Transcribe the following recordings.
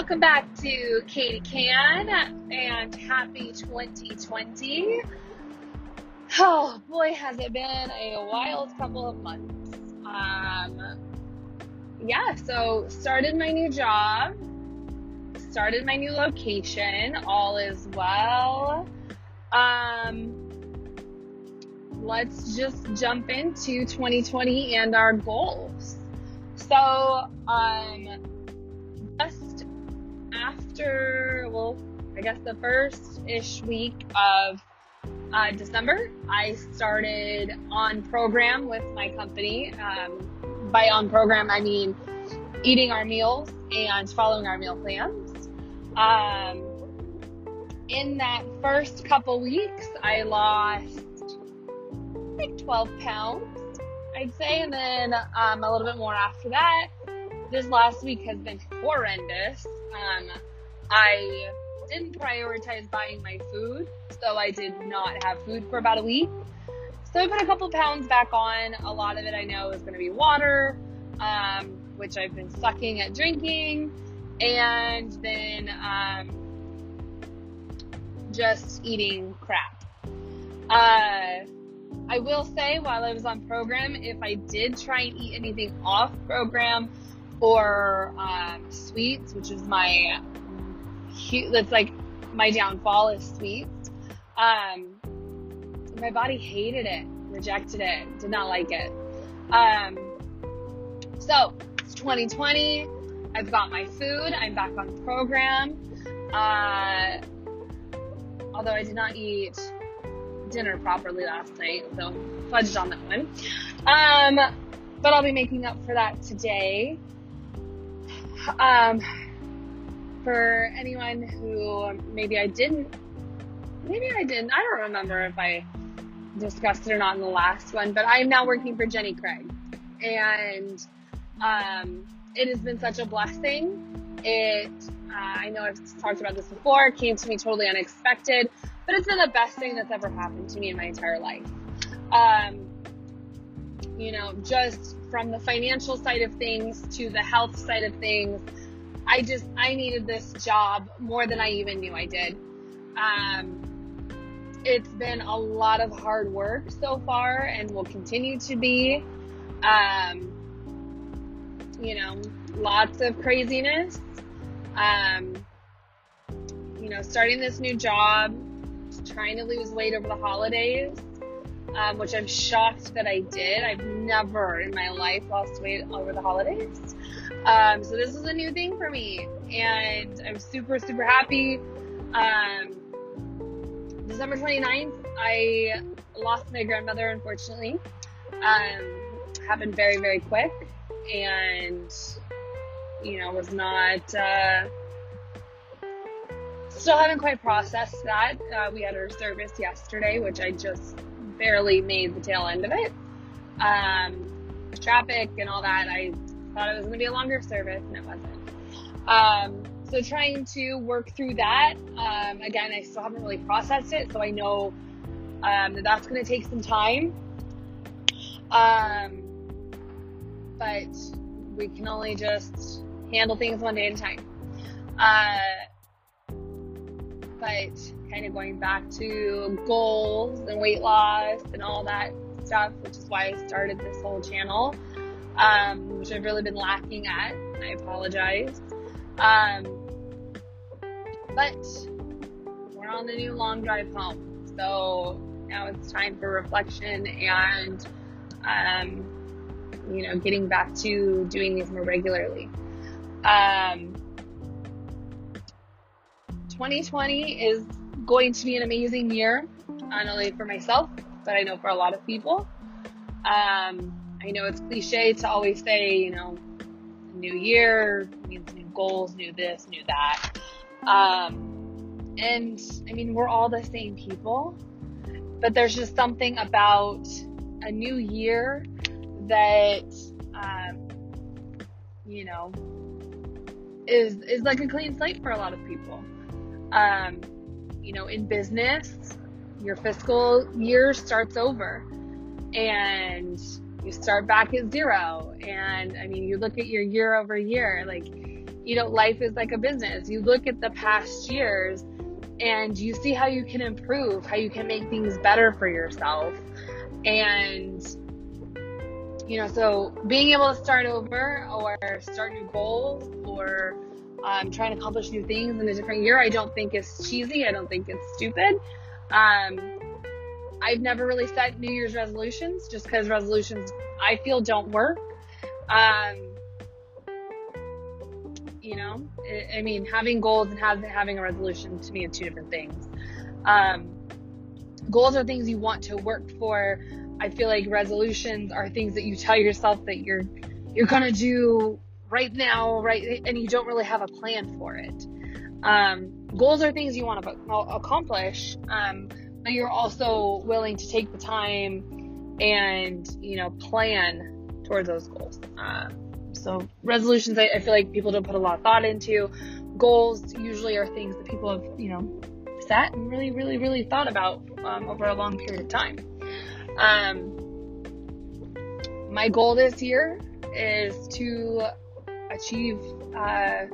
welcome back to Katie Can and happy 2020. Oh boy, has it been a wild couple of months. Um, yeah, so started my new job, started my new location, all is well. Um, let's just jump into 2020 and our goals. So, um, after, well, I guess the first ish week of uh, December, I started on program with my company. Um, by on program, I mean eating our meals and following our meal plans. Um, in that first couple weeks, I lost like 12 pounds, I'd say, and then um, a little bit more after that. This last week has been horrendous. Um, I didn't prioritize buying my food, so I did not have food for about a week. So I put a couple pounds back on. A lot of it I know is going to be water, um, which I've been sucking at drinking, and then um, just eating crap. Uh, I will say while I was on program, if I did try and eat anything off program or um, sweets, which is my that's like my downfall is sweets. Um, my body hated it, rejected it, did not like it. Um, so it's 2020. I've got my food. I'm back on program. Uh, although I did not eat dinner properly last night, so fudged on that one. Um, but I'll be making up for that today. Um, for anyone who maybe I didn't, maybe I didn't, I don't remember if I discussed it or not in the last one, but I'm now working for Jenny Craig. And um, it has been such a blessing. It, uh, I know I've talked about this before, came to me totally unexpected, but it's been the best thing that's ever happened to me in my entire life. Um, you know, just from the financial side of things to the health side of things, I just, I needed this job more than I even knew I did. Um, it's been a lot of hard work so far and will continue to be. Um, you know, lots of craziness. Um, you know, starting this new job, trying to lose weight over the holidays, um, which I'm shocked that I did. I've never in my life lost weight over the holidays. Um, so this is a new thing for me, and I'm super, super happy. Um, December 29th, I lost my grandmother, unfortunately. Um, happened very, very quick, and you know, was not. Uh, still haven't quite processed that. Uh, we had her service yesterday, which I just barely made the tail end of it. Um, traffic and all that, I thought it was going to be a longer service, and it wasn't. Um, so trying to work through that. Um, again, I still haven't really processed it, so I know um, that that's going to take some time. Um, but we can only just handle things one day at a time. Uh, but kind of going back to goals and weight loss and all that stuff, which is why I started this whole channel um, which I've really been lacking at. I apologize. Um, but we're on the new long drive home. So now it's time for reflection and, um, you know, getting back to doing these more regularly. Um, 2020 is going to be an amazing year, not only for myself, but I know for a lot of people. Um, I know it's cliche to always say, you know, new year means new goals, new this, new that. Um, and I mean, we're all the same people, but there's just something about a new year that, um, you know, is, is like a clean slate for a lot of people. Um, you know, in business, your fiscal year starts over and you start back at zero. And I mean, you look at your year over year, like you know, life is like a business. You look at the past years and you see how you can improve, how you can make things better for yourself. And, you know, so being able to start over or start new goals or um, trying to accomplish new things in a different year, I don't think is cheesy. I don't think it's stupid. Um, I've never really set New Year's resolutions just because resolutions I feel don't work. Um, you know, I, mean, having goals and having a resolution to me are two different things. Um, goals are things you want to work for. I feel like resolutions are things that you tell yourself that you're you're gonna do right now, right, and you don't really have a plan for it. Um, goals are things you want to accomplish, um, but you're also willing to take the time and you know plan towards those goals. Uh, so resolutions, I, I, feel like people don't put a lot of thought into. Goals usually are things that people have you know set and really, really, really thought about um, over a long period of time. Um, my goal this year is to achieve uh,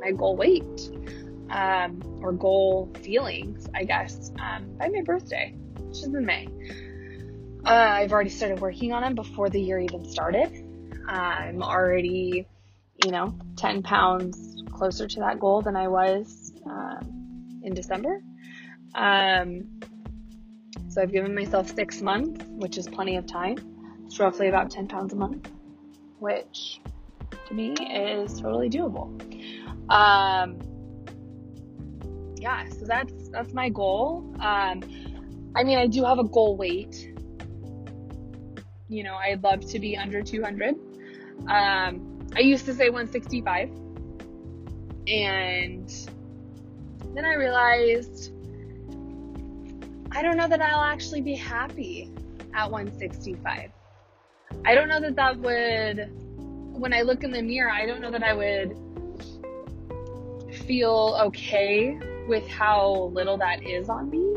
my goal weight um, or goal feelings, I guess, um, by my birthday, which is in May. Uh, I've already started working on them before the year even started. I'm already, you know, 10 pounds closer to that goal than I was um, in December. Um, so I've given myself six months, which is plenty of time. It's roughly about 10 pounds a month, which me is totally doable. Um, yeah, so that's that's my goal. Um, I mean, I do have a goal weight. You know, I'd love to be under 200. Um, I used to say 165, and then I realized I don't know that I'll actually be happy at 165. I don't know that that would when I look in the mirror, I don't know that I would feel okay with how little that is on me.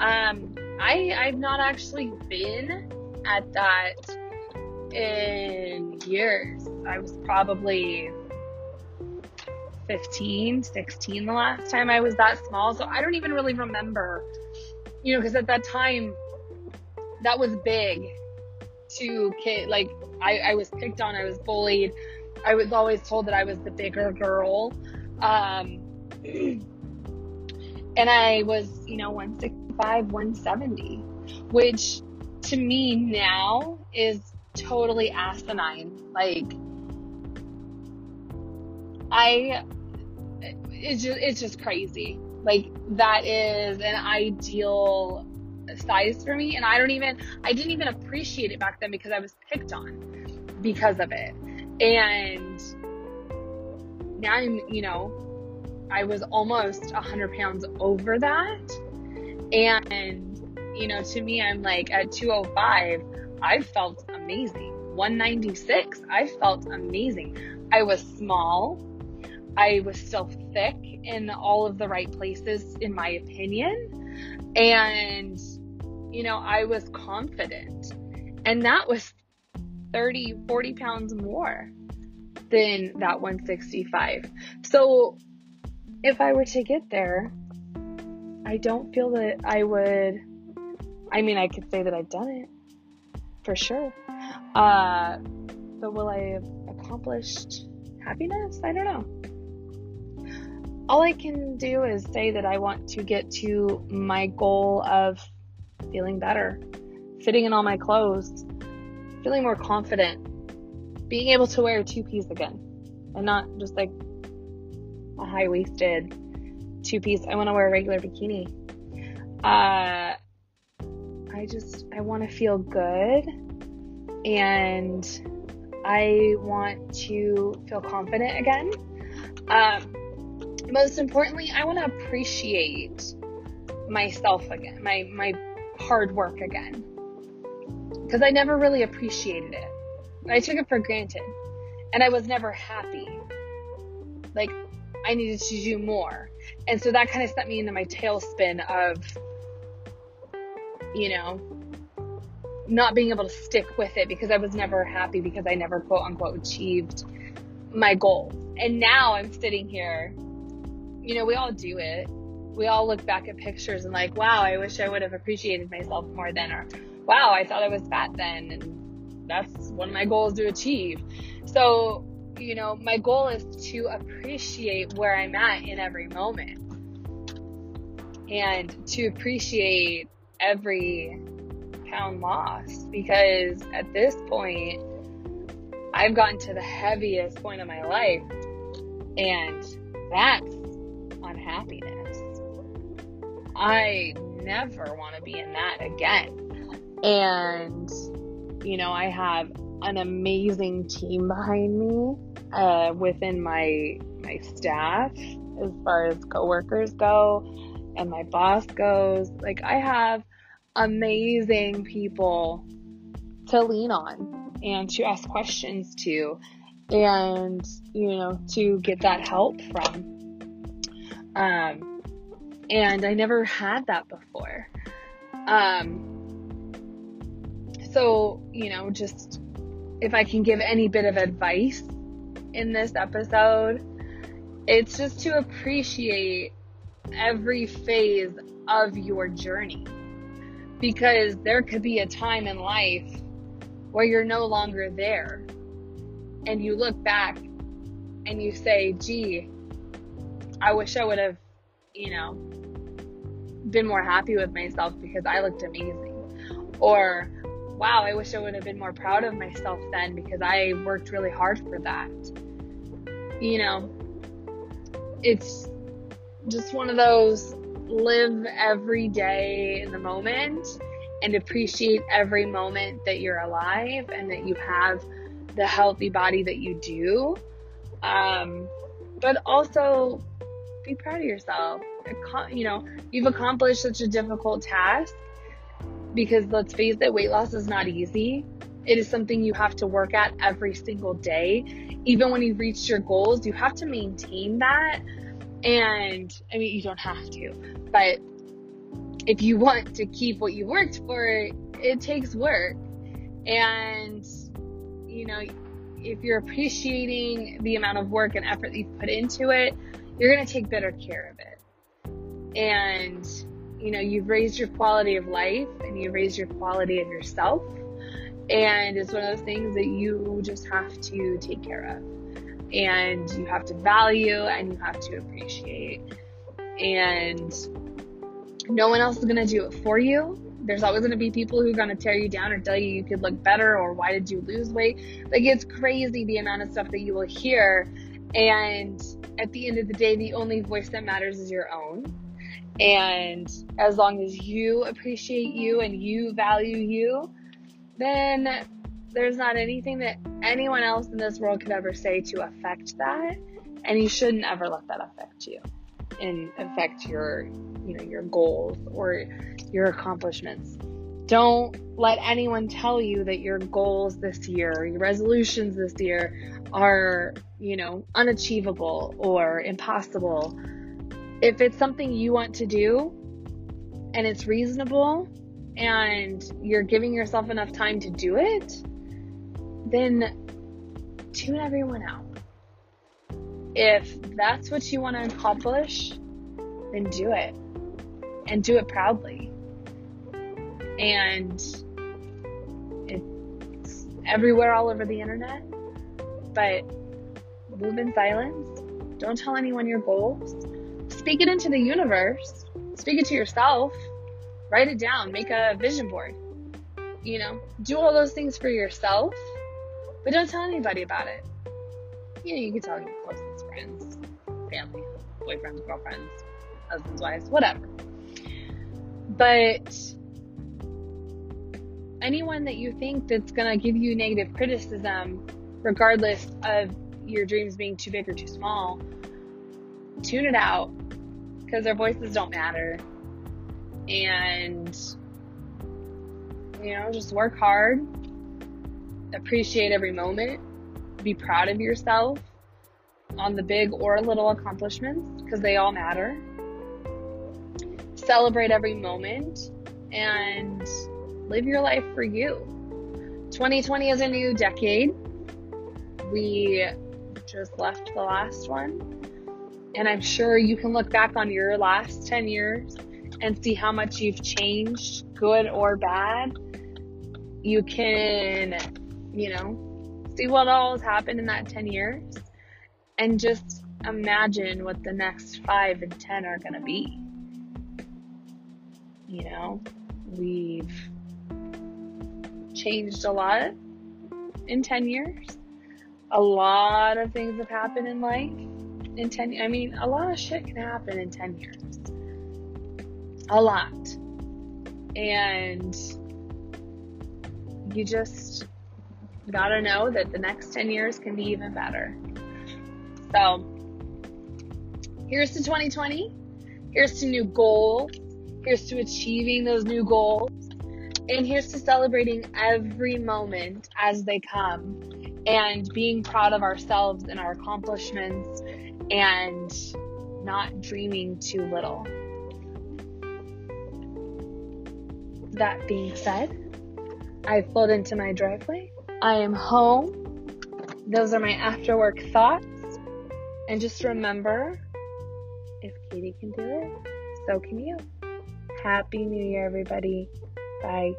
Um, I I've not actually been at that in years. I was probably 15, 16 the last time I was that small. So I don't even really remember, you know, because at that time that was big to kid like I, I was picked on, I was bullied. I was always told that I was the bigger girl. Um, and I was, you know, 165, 170, which to me now is totally asinine. Like, I, it's just, it's just crazy. Like, that is an ideal size for me. And I don't even, I didn't even appreciate it back then because I was picked on because of it. And now I'm, you know, I was almost 100 pounds over that. And, you know, to me, I'm like at 205, I felt amazing. 196, I felt amazing. I was small. I was still thick in all of the right places, in my opinion. And you know, I was confident. And that was 30, 40 pounds more than that 165. So if I were to get there, I don't feel that I would. I mean, I could say that I've done it for sure. Uh, but will I have accomplished happiness? I don't know. All I can do is say that I want to get to my goal of feeling better, fitting in all my clothes, feeling more confident, being able to wear a two piece again and not just like a high waisted two piece. I want to wear a regular bikini. Uh, I just, I want to feel good and I want to feel confident again. Um, most importantly, I want to appreciate myself again, my, my hard work again. Because I never really appreciated it. I took it for granted. And I was never happy. Like, I needed to do more. And so that kind of set me into my tailspin of, you know, not being able to stick with it because I was never happy because I never quote unquote achieved my goal. and now I'm sitting here. You know, we all do it. We all look back at pictures and like, wow, I wish I would have appreciated myself more then, or wow, I thought I was fat then, and that's one of my goals to achieve. So, you know, my goal is to appreciate where I'm at in every moment and to appreciate every pound lost because at this point, I've gotten to the heaviest point of my life, and that's unhappiness. I never want to be in that again. And, you know, I have an amazing team behind me uh, within my my staff as far as coworkers go and my boss goes. Like I have amazing people to lean on and to ask questions to and you know to get that help from um and I never had that before. Um so you know just if I can give any bit of advice in this episode it's just to appreciate every phase of your journey. Because there could be a time in life where you're no longer there and you look back and you say, gee, I wish I would have, you know, been more happy with myself because I looked amazing. Or, wow, I wish I would have been more proud of myself then because I worked really hard for that. You know, it's just one of those live every day in the moment and appreciate every moment that you're alive and that you have the healthy body that you do. Um, but also be proud of yourself. You know, you've accomplished such a difficult task because let's face it, weight loss is not easy. It is something you have to work at every single day. Even when you've reached your goals, you have to maintain that and I mean, you don't have to, but if you want to keep what you worked for, it takes work. And, you know, if you're appreciating the amount of work and effort that you've put into it, you're going to take better care of it. And, you know, you've raised your quality of life and you've raised your quality of yourself. And it's one of those things that you just have to take care of and you have to value and you have to appreciate. And no one else is going to do it for you. There's always going to be people who are going to tear you down or tell you you could look better or why did you lose weight. Like it's crazy the amount of stuff that you will hear. And at the end of the day, the only voice that matters is your own. And as long as you appreciate you and you value you, then there's not anything that anyone else in this world could ever say to affect that. And you shouldn't ever let that affect you and affect your, you know, your goals or your accomplishments. Don't let anyone tell you that your goals this year, your resolutions this year are, you know, unachievable or impossible. If it's something you want to do and it's reasonable and you're giving yourself enough time to do it, then tune everyone out. If that's what you want to accomplish, then do it. And do it proudly. And it's everywhere all over the internet. But move in silence. Don't tell anyone your goals. Speak it into the universe. Speak it to yourself. Write it down. Make a vision board. You know, do all those things for yourself but don't tell anybody about it. You know, you can tell your closest friends, family, boyfriends, girlfriends, husbands, wives, whatever. But anyone that you think that's going to give you negative criticism, regardless of your dreams being too big or too small, tune it out because their voices don't matter. And, you know, just work hard, appreciate every moment, be proud of yourself on the big or little accomplishments because they all matter. Celebrate every moment and live your life for you. 2020 is a new decade. We just left the last one. And I'm sure you can look back on your last 10 years and see how much you've changed, good or bad. You can, you know, see what all has happened in that 10 years and just imagine what the next five and 10 are going to be. You know, we've changed a lot in 10 years. A lot of things have happened in life in 10 I mean, a lot of shit can happen in 10 years. A lot. And you just gotta know that the next 10 years can be even better. So, here's to 2020. Here's to new goals. Here's to achieving those new goals. And here's to celebrating every moment as they come and being proud of ourselves and our accomplishments and not dreaming too little. That being said, I've pulled into my driveway. I am home. Those are my after work thoughts. And just remember if Katie can do it, so can you. Happy New Year, everybody. Bye.